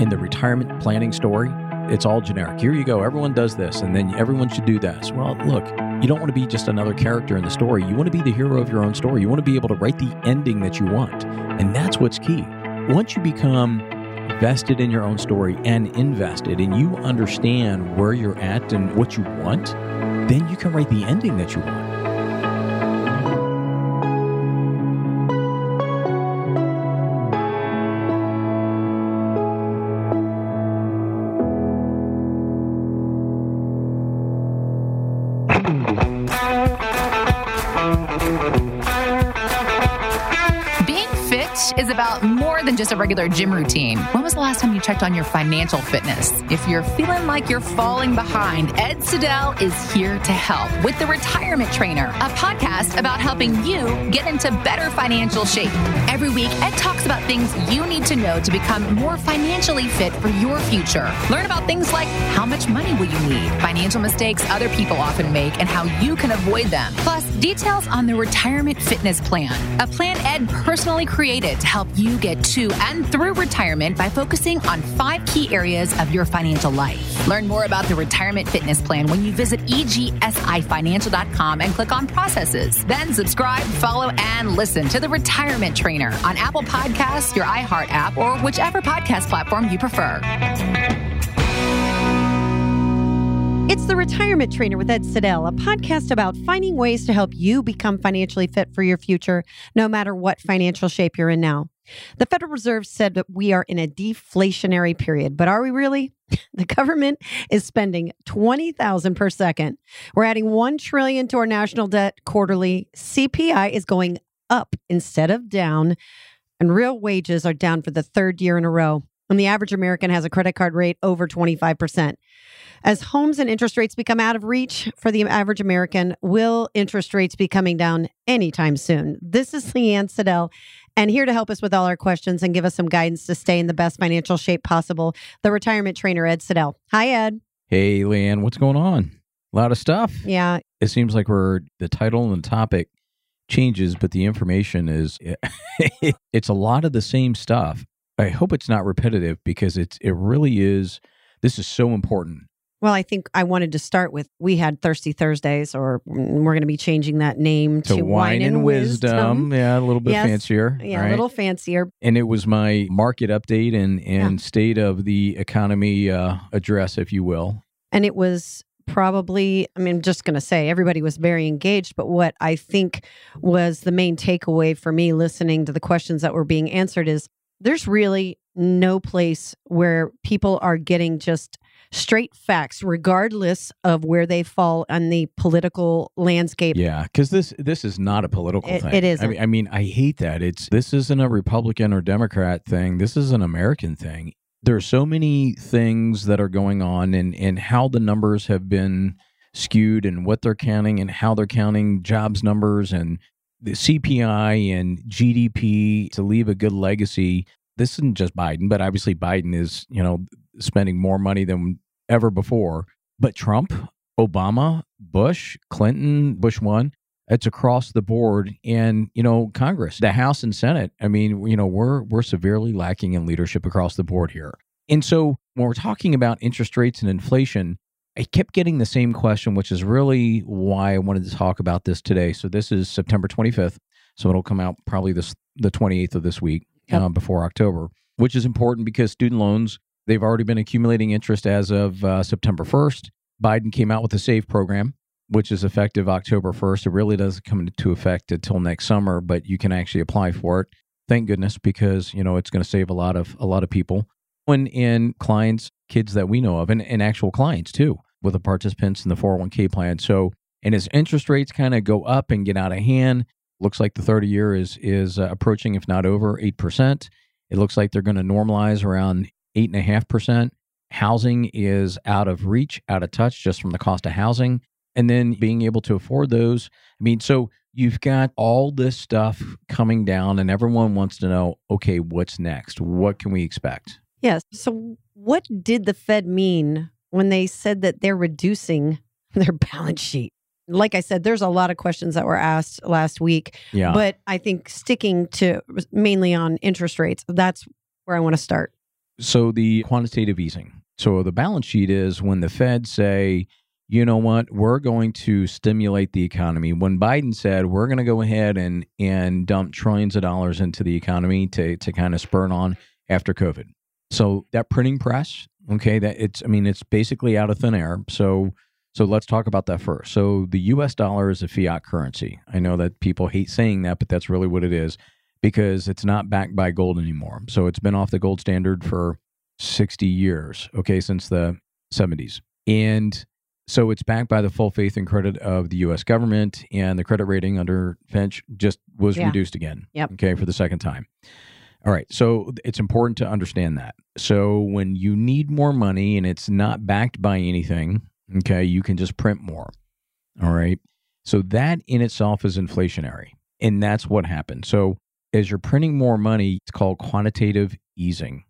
in the retirement planning story, it's all generic. Here you go. Everyone does this, and then everyone should do this. Well, look, you don't want to be just another character in the story. You want to be the hero of your own story. You want to be able to write the ending that you want. And that's what's key. Once you become vested in your own story and invested, and you understand where you're at and what you want, then you can write the ending that you want. Is about more than just a regular gym routine. When was the last time you checked on your financial fitness? If you're feeling like you're falling behind, Ed Siddell is here to help with The Retirement Trainer, a podcast about helping you get into better financial shape. Every week, Ed talks about things you need to know to become more financially fit for your future. Learn about things like how much money will you need, financial mistakes other people often make, and how you can avoid them. Plus, details on the Retirement Fitness Plan, a plan Ed personally created to help you get to and through retirement by focusing on five key areas of your financial life. Learn more about the Retirement Fitness Plan when you visit egsifinancial.com and click on processes. Then subscribe, follow, and listen to the Retirement Trainer on Apple Podcasts, your iHeart app, or whichever podcast platform you prefer. It's the Retirement Trainer with Ed Siddell, a podcast about finding ways to help you become financially fit for your future, no matter what financial shape you're in now. The Federal Reserve said that we are in a deflationary period, but are we really? The government is spending 20,000 per second. We're adding 1 trillion to our national debt quarterly. CPI is going up instead of down, and real wages are down for the third year in a row. And the average American has a credit card rate over 25%. As homes and interest rates become out of reach for the average American, will interest rates be coming down anytime soon? This is Leanne Siddell, and here to help us with all our questions and give us some guidance to stay in the best financial shape possible, the retirement trainer, Ed Siddell. Hi, Ed. Hey, Leanne, what's going on? A lot of stuff. Yeah, It seems like we're the title and the topic changes, but the information is it's a lot of the same stuff. I hope it's not repetitive because it's it really is. This is so important. Well, I think I wanted to start with we had Thirsty Thursdays, or we're going to be changing that name to, To wine and wisdom, yeah, a little bit Yes. fancier, Yeah, right? a little fancier. and it was my market update and and state of the economy uh, address, if you will. And it was probably, I mean, I'm just going to say everybody was very engaged. But what I think was the main takeaway for me listening to the questions that were being answered is there's really no place where people are getting just straight facts, regardless of where they fall on the political landscape. Yeah, because this this is not a political It- thing. it I mean, I mean, I hate that. It's this isn't a Republican or Democrat thing. This is an American thing. There are so many things that are going on, and and how the numbers have been skewed, and what they're counting, and how they're counting jobs numbers, and the CPI and GDP to leave a good legacy. This isn't just Biden, but obviously Biden is you know spending more money than ever before. But Trump, Obama, Bush, Clinton, Bush one. It's across the board, and you know, Congress, the House and Senate. I mean, you know, we're we're severely lacking in leadership across the board here. And so, when we're talking about interest rates and inflation, I kept getting the same question, which is really why I wanted to talk about this today. So this is September 25th, so it'll come out probably this the 28th of this week Yep. um, before October, which is important because student loans they've already been accumulating interest as of uh, September 1st. Biden came out with a SAVE program, which is effective October 1st. It really doesn't come into effect until next summer, but you can actually apply for it. Thank goodness because you know it's going to save a lot of a lot of people. When in clients, kids that we know of, and, and actual clients too, with the participants in the 401k plan. So, and as interest rates kind of go up and get out of hand, looks like the 30 year is is uh, approaching, if not over, eight percent. It looks like they're going to normalize around eight and a half percent. Housing is out of reach, out of touch, just from the cost of housing, and then being able to afford those. I mean, so you've got all this stuff coming down, and everyone wants to know, okay, what's next? What can we expect? Yes. So, what did the Fed mean when they said that they're reducing their balance sheet? Like I said, there's a lot of questions that were asked last week, Yeah. but I think sticking to mainly on interest rates, that's where I want to start. So the quantitative easing. So the balance sheet is when the Fed say, you know what, we're going to stimulate the economy. When Biden said we're going to go ahead and and dump trillions of dollars into the economy to to kind of spur on after COVID. So that printing press, okay, that it's I mean it's basically out of thin air. So so let's talk about that first. So the US dollar is a fiat currency. I know that people hate saying that, but that's really what it is because it's not backed by gold anymore. So it's been off the gold standard for 60 years, okay, since the 70s. And so it's backed by the full faith and credit of the U.S. government, and the credit rating under Fitch just was Yeah. reduced again. Yep. Okay, for the second time. All right. So it's important to understand that. So when you need more money and it's not backed by anything, okay, you can just print more. All right. So that in itself is inflationary. And that's what happened. So as you're printing more money, it's called quantitative easing.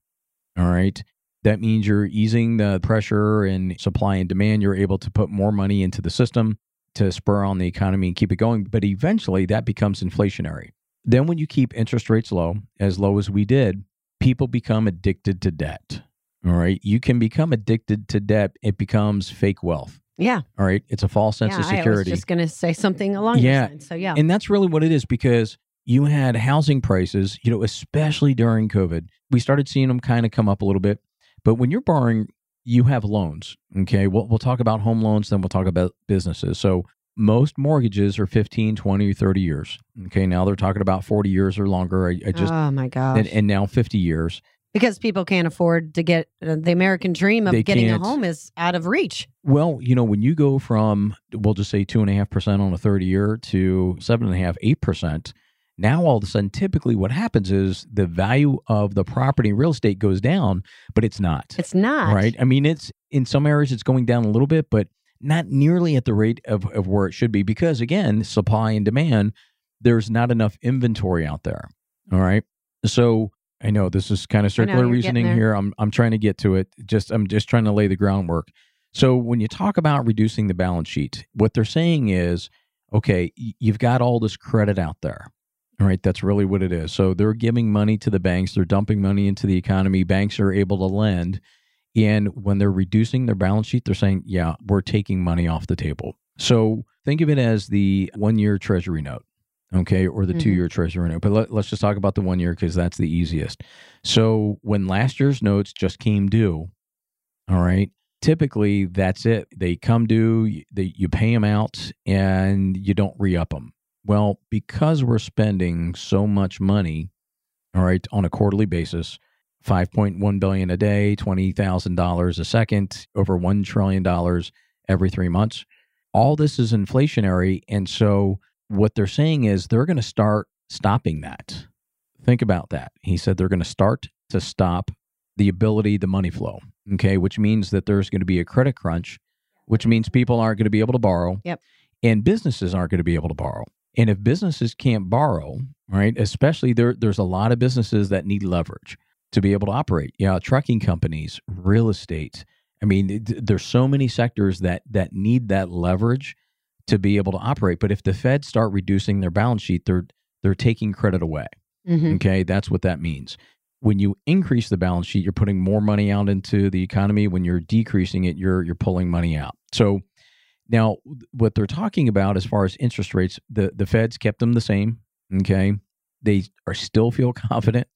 All right. That means you're easing the pressure and supply and demand. You're able to put more money into the system to spur on the economy and keep it going. But eventually that becomes inflationary. Then, when you keep interest rates low, as low as we did, people become addicted to debt. All right. You can become addicted to debt, it becomes fake wealth. Yeah. All right. It's a false sense yeah, of I was security. just going to say something along Yeah. those lines. So yeah. And that's really what it is because you had housing prices, you know, especially during COVID. We started seeing them kind of come up a little bit. But when you're borrowing, you have loans. Okay. We'll, we'll talk about home loans, then we'll talk about businesses. So most mortgages are 15, 20, 30 years. Okay. Now they're talking about 40 years or longer. I, I just, oh my gosh. and, and now 50 years. Because people can't afford to get uh, the American dream of They getting can't. a home is out of reach. Well, you know, when you go from, we'll just say two and a half percent on a 30 year to seven and a half, eight percent, now all of a sudden, typically what happens is the value of the property and real estate goes down, but it's not. It's not. right. I mean, it's in some areas it's going down a little bit, but not nearly at the rate of, of where it should be because, again, supply and demand, there's not enough inventory out there. All right. So, I know this is kind of I know, circular reasoning here. I'm I'm trying to get to it. Just I'm just trying to lay the groundwork. So when you talk about reducing the balance sheet, what they're saying is, okay, you've got all this credit out there. All right, that's really what it is. So they're giving money to the banks, they're dumping money into the economy. Banks are able to lend, and when they're reducing their balance sheet, they're saying, yeah, we're taking money off the table. So think of it as the one-year treasury note okay, or the Mhm. two year treasury note. But let, let's just talk about the one year because that's the easiest. So when last year's notes just came due, all right, typically that's it. They come due, they, you pay them out, and you don't re up them. Well, because we're spending so much money, all right, on a quarterly basis, 5.1 billion a day, $20,000 a second, over 1 trillion dollars every 3 months. All this is inflationary and so what they're saying is they're going to start stopping that. Think about that. He said they're going to start to stop the ability, the money flow. Okay. Which means that there's going to be a credit crunch, which means people aren't going to be able to borrow. Yep. And businesses aren't going to be able to borrow. And if businesses can't borrow, right, especially there, there's a lot of businesses that need leverage to be able to operate. Yeah, trucking companies, real estate. I mean, th- there's so many sectors that that need that leverage to be able to operate. But if the Feds start reducing their balance sheet, they're they're taking credit away. Mhm. Okay, that's what that means. When you increase the balance sheet, you're putting more money out into the economy. When you're decreasing it, you're you're pulling money out. So now what they're talking about as far as interest rates, the the Feds kept them the same. Okay, they are still feel confident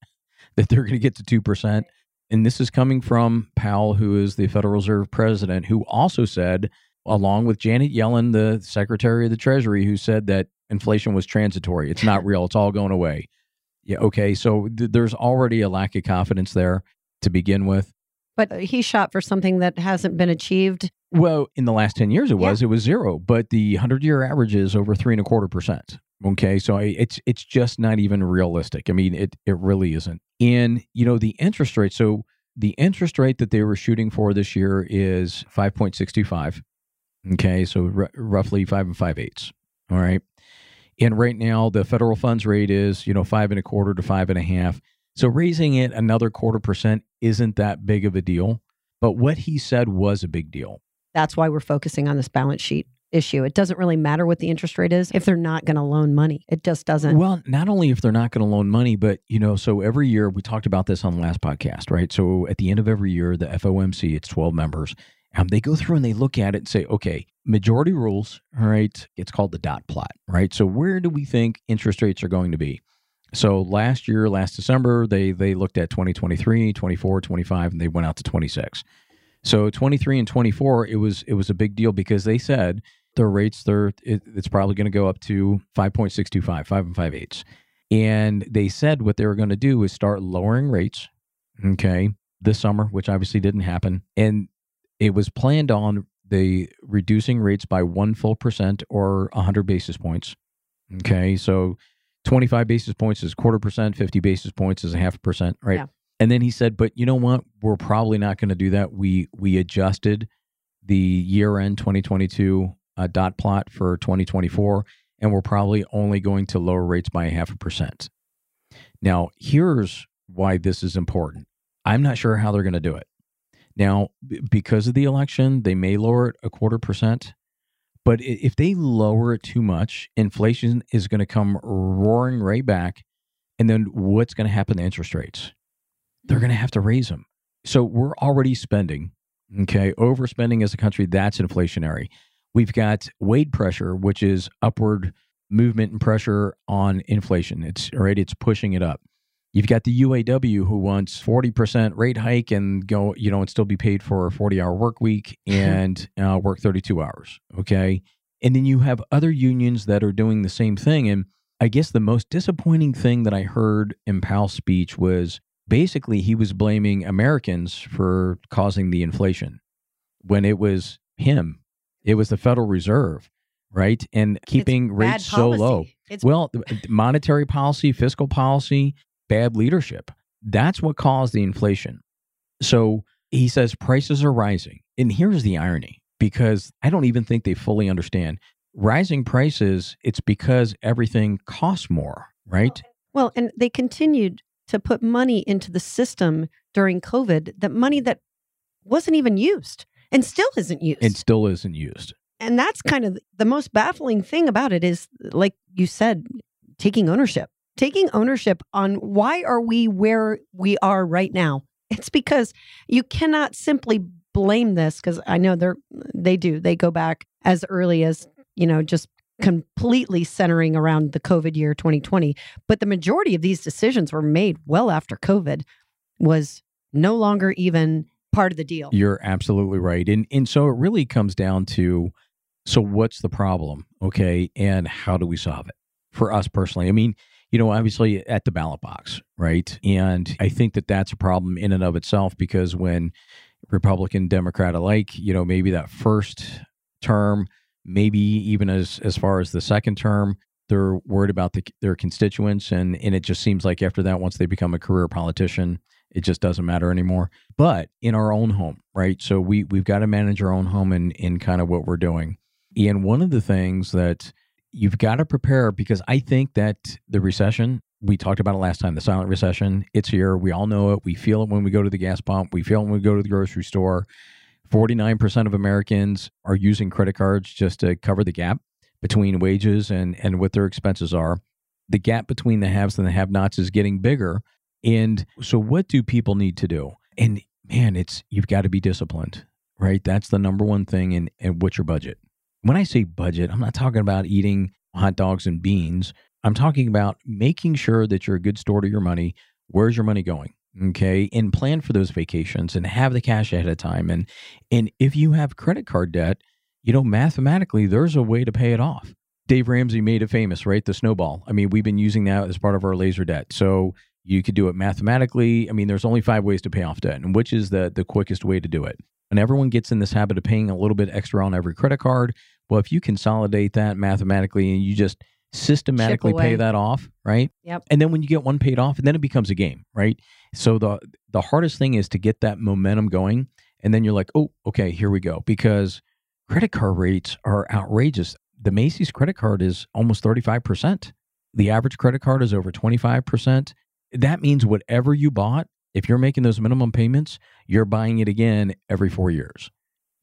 that they're going to get to two percent. And this is coming from Powell, who is the Federal Reserve president, who also said, along with Janet Yellen, the Secretary of the Treasury, who said that inflation was transitory. It's not real. It's all going away. Yeah. Okay. So th- there's already a lack of confidence there to begin with. But uh, he shot for something that hasn't been achieved. Well, in the last 10 years, it was, it was zero, but the 100 year average is over three and a quarter percent. Okay. So I- it's, it's just not even realistic. I mean, it, it really isn't. And, you know, the interest rate. So the interest rate that they were shooting for this year is 5.65. Okay. So r- roughly five and five eighths. All right. And right now, the federal funds rate is, you know, five and a quarter to five and a half. So raising it another quarter percent isn't that big of a deal. But what he said was a big deal. That's why we're focusing on this balance sheet. issue. It doesn't really matter what the interest rate is if they're not going to loan money. It just doesn't. Well, not only if they're not going to loan money, but you know, so every year we talked about this on the last podcast, right? So at the end of every year, the FOMC, it's 12 members, um, they go through and they look at it and say, okay, majority rules, all right, it's called the dot plot, right? So where do we think interest rates are going to be? So last year, last December, they they looked at 2023, 24, 25, and they went out to 26. So 23 and 24, it was it was a big deal because they said their rates they're it, it's probably going to go up to 5.625 5 and 5 eighths and they said what they were going to do is start lowering rates okay this summer which obviously didn't happen and it was planned on the reducing rates by one full percent or 100 basis points okay so 25 basis points is quarter percent 50 basis points is a half percent right Yeah. and then he said but you know what we're probably not going to do that we we adjusted the year end 2022 uh, dot plot for 2024, and we're probably only going to lower rates by a half a percent. Now, here's why this is important. I'm not sure how they're going to do it. Now, because of the election, they may lower it a quarter percent. But if they lower it too much, inflation is going to come roaring right back. And then what's going to happen to interest rates? They're going to have to raise them. So we're already spending, okay? Overspending as a country, that's inflationary. We've got wage pressure, which is upward movement and pressure on inflation. It's right, it's pushing it up. You've got the UAW who wants 40% rate hike and go, you know, and still be paid for a 40 hour work week and uh, work 32 hours. Okay. And then you have other unions that are doing the same thing. And I guess the most disappointing thing that I heard in Powell's speech was basically he was blaming Americans for causing the inflation when it was him. It was the Federal Reserve, right? And keeping It's rates so low. It's Well, monetary policy, fiscal policy, bad leadership. That's what caused the inflation. So he says prices are rising. And here's the irony because I don't even think they fully understand. Rising prices, it's because everything costs more, right? Well, and they continued to put money into the system during COVID, that money that wasn't even used and still isn't used. And still isn't used. and that's kind of the most baffling thing about it is like you said taking ownership taking ownership on why are we where we are right now it's because you cannot simply blame this because i know they're they do they go back as early as you know just completely centering around the covid year 2020 but the majority of these decisions were made well after covid was no longer even part of the deal You're absolutely right. And and so it really comes down to so what's the problem? Okay. And how do we solve it? For us personally. I mean, you know, obviously at the ballot box, right? And I think that that's a problem in and of itself because when Republican, Democrat alike, you know, maybe that first term, maybe even as as far as the second term, they're worried about the, their constituents, and and it just seems like after that, once they become a career politician, it just doesn't matter anymore. But in our own home, right? So we we've got to manage our own home in in kind of what we're doing. And one of the things that you've got to prepare because I think that the recession, we talked about it last time, the silent recession, it's here. We all know it. We feel it when we go to the gas pump. We feel it when we go to the grocery store. 49% of Americans are using credit cards just to cover the gap between wages and, and what their expenses are. The gap between the haves and the have nots is getting bigger. And so, what do people need to do? And man, it's you've got to be disciplined, right? That's the number one thing. And, what's your budget? When I say budget, I'm not talking about eating hot dogs and beans. I'm talking about making sure that you're a good store to your money. Where's your money going? Okay. And plan for those vacations and have the cash ahead of time. And and if you have credit card debt, you know, mathematically, there's a way to pay it off. Dave Ramsey made it famous, right? The snowball. I mean, we've been using that as part of our laser debt. So you could do it mathematically. I mean, there's only five ways to pay off debt, and which is the the quickest way to do it. And everyone gets in this habit of paying a little bit extra on every credit card. Well, if you consolidate that mathematically and you just systematically pay that off, right? Yep. And then when you get one paid off, and then it becomes a game, right? So the the hardest thing is to get that momentum going, and then you're like, oh, okay, here we go, because credit card rates are outrageous. The Macy's credit card is almost 35%. The average credit card is over 25%. That means whatever you bought, if you're making those minimum payments, you're buying it again every four years.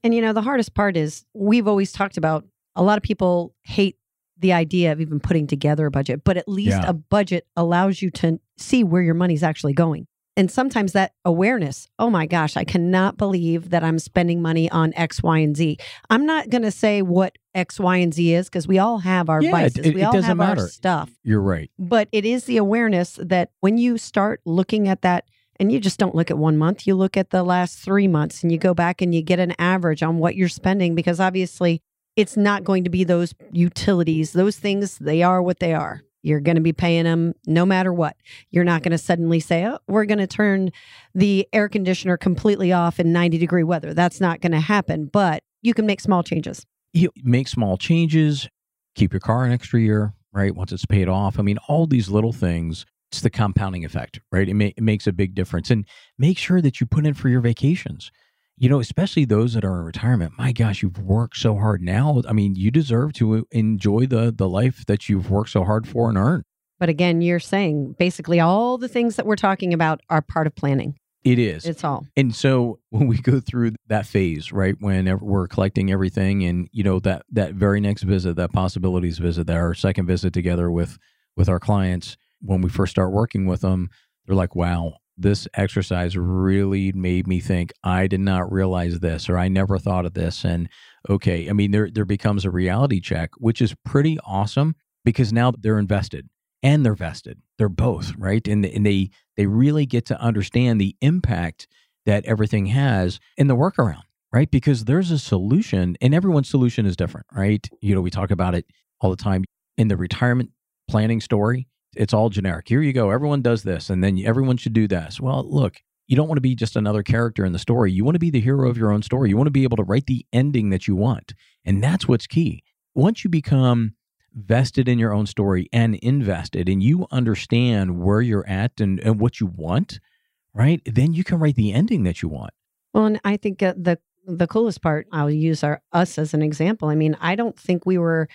And you know, the hardest part is we've always talked about a lot of people hate the idea of even putting together a budget, but at least Yeah. a budget allows you to see where your money's actually going. And sometimes that awareness, oh my gosh, I cannot believe that I'm spending money on X, Y, and Z. I'm not going to say what X, Y, and Z is because we all have our Yeah, it- vices. it- we it all have matter. our stuff. You're right. But it is the awareness that when you start looking at that, and you just don't look at one month, you look at the last three months and you go back and you get an average on what you're spending because obviously it's not going to be those utilities. Those things, they are what they are. You're going to be paying them no matter what. You're not going to suddenly say, oh, we're going to turn the air conditioner completely off in 90 degree weather. That's not going to happen, but you can make small changes. you make small changes, keep your car an extra year, right? Once it's paid off. I mean, all these little things, it's the compounding effect, right? It, it makes a big difference. And make sure that you put in for your vacations. You know, especially those that are in retirement. My gosh, you've worked so hard now. I mean, you deserve to enjoy the the life that you've worked so hard for and earned. But again, you're saying basically all the things that we're talking about are part of planning. It is. It's all. And so when we go through that phase, right, when we're collecting everything, and you know that that very next visit, that possibilities visit, that our second visit together with with our clients, when we first start working with them, they're like, "Wow, this exercise really made me think. I did not realize this, or I never thought of this." And okay, I mean, there there becomes a reality check, which is pretty awesome because now they're invested and they're vested. They're both right, and and they they really get to understand the impact that everything has in the workaround, right? Because there's a solution, and everyone's solution is different, right? You know, we talk about it all the time in the retirement planning story. It's all generic. Here you go. Everyone does this, and then everyone should do this. Well, look, you don't want to be just another character in the story. You want to be the hero of your own story. You want to be able to write the ending that you want. And that's what's key. Once you become vested in your own story and invested, and you understand where you're at and, and what you want, right? Then you can write the ending that you want. Well, and I think uh, the the coolest part, I'll use our us as an example. I mean, I don't think we were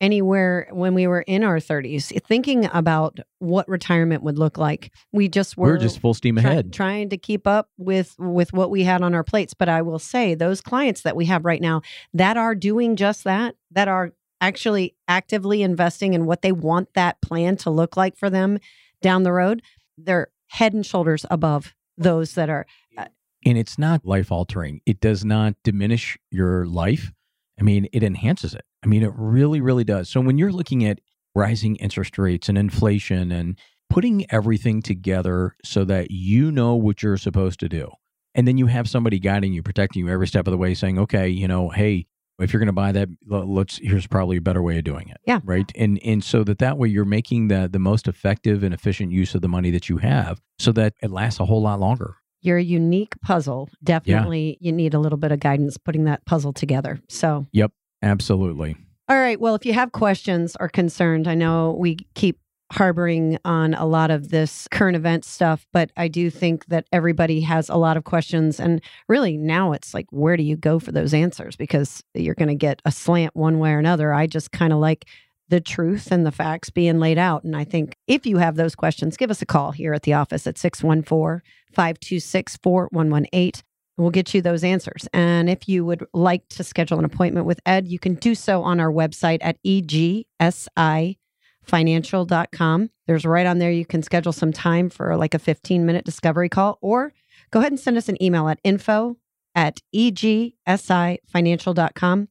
anywhere when we were in our 30s thinking about what retirement would look like. We just were We're just full steam try- ahead. trying to keep up with with what we had on our plates. But I will say those clients that we have right now that are doing just that, that are actually actively investing in what they want that plan to look like for them down the road, they're head and shoulders above those that are uh and it's not life altering. It does not diminish your life. I mean, it enhances it. I mean, it really, really does. So when you're looking at rising interest rates and inflation and putting everything together so that you know what you're supposed to do, and then you have somebody guiding you, protecting you every step of the way, saying, okay, you know, hey, if you're going to buy that, let's here's probably a better way of doing it. Yeah. Right. And and so that that way you're making the the most effective and efficient use of the money that you have, so that it lasts a whole lot longer. Your unique puzzle. Definitely, you need a little bit of guidance putting that puzzle together. So, yep, Absolutely. all right. Well, if you have questions or concerned, I know we keep harboring on a lot of this current event stuff, but I do think that everybody has a lot of questions. And really, now it's like, where do you go for those answers? Because you're going to get a slant one way or another. I just kind of like the truth and the facts being laid out. And I think if you have those questions, give us a call here at the office at 614 526 4118. We'll get you those answers. And if you would like to schedule an appointment with Ed, you can do so on our website at egsifinancial.com. There's right on there, you can schedule some time for like a 15 minute discovery call, or go ahead and send us an email at info at egsifinancial.com.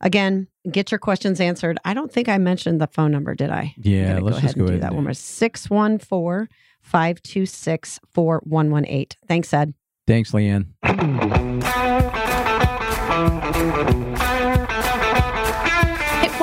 Again, get your questions answered. I don't think I mentioned the phone number, did I? Yeah, I'm let's just go and ahead do that one do more 614 526 4118. Thanks, Ed. Thanks, Leanne.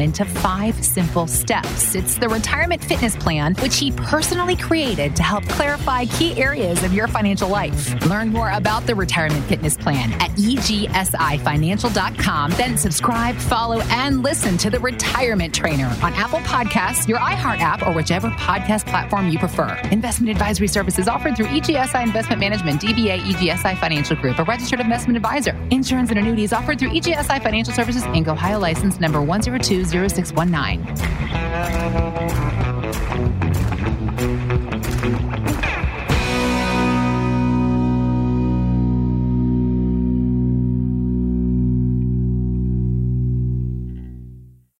into five simple steps. It's the Retirement Fitness Plan, which he personally created to help clarify key areas of your financial life. Learn more about the Retirement Fitness Plan at egsifinancial.com. Then subscribe, follow, and listen to the Retirement Trainer on Apple Podcasts, your iHeart app, or whichever podcast platform you prefer. Investment advisory services offered through EGSI Investment Management, DBA EGSI Financial Group, a registered investment advisor. Insurance and annuities offered through EGSI Financial Services, Inc., Ohio license number 1020619.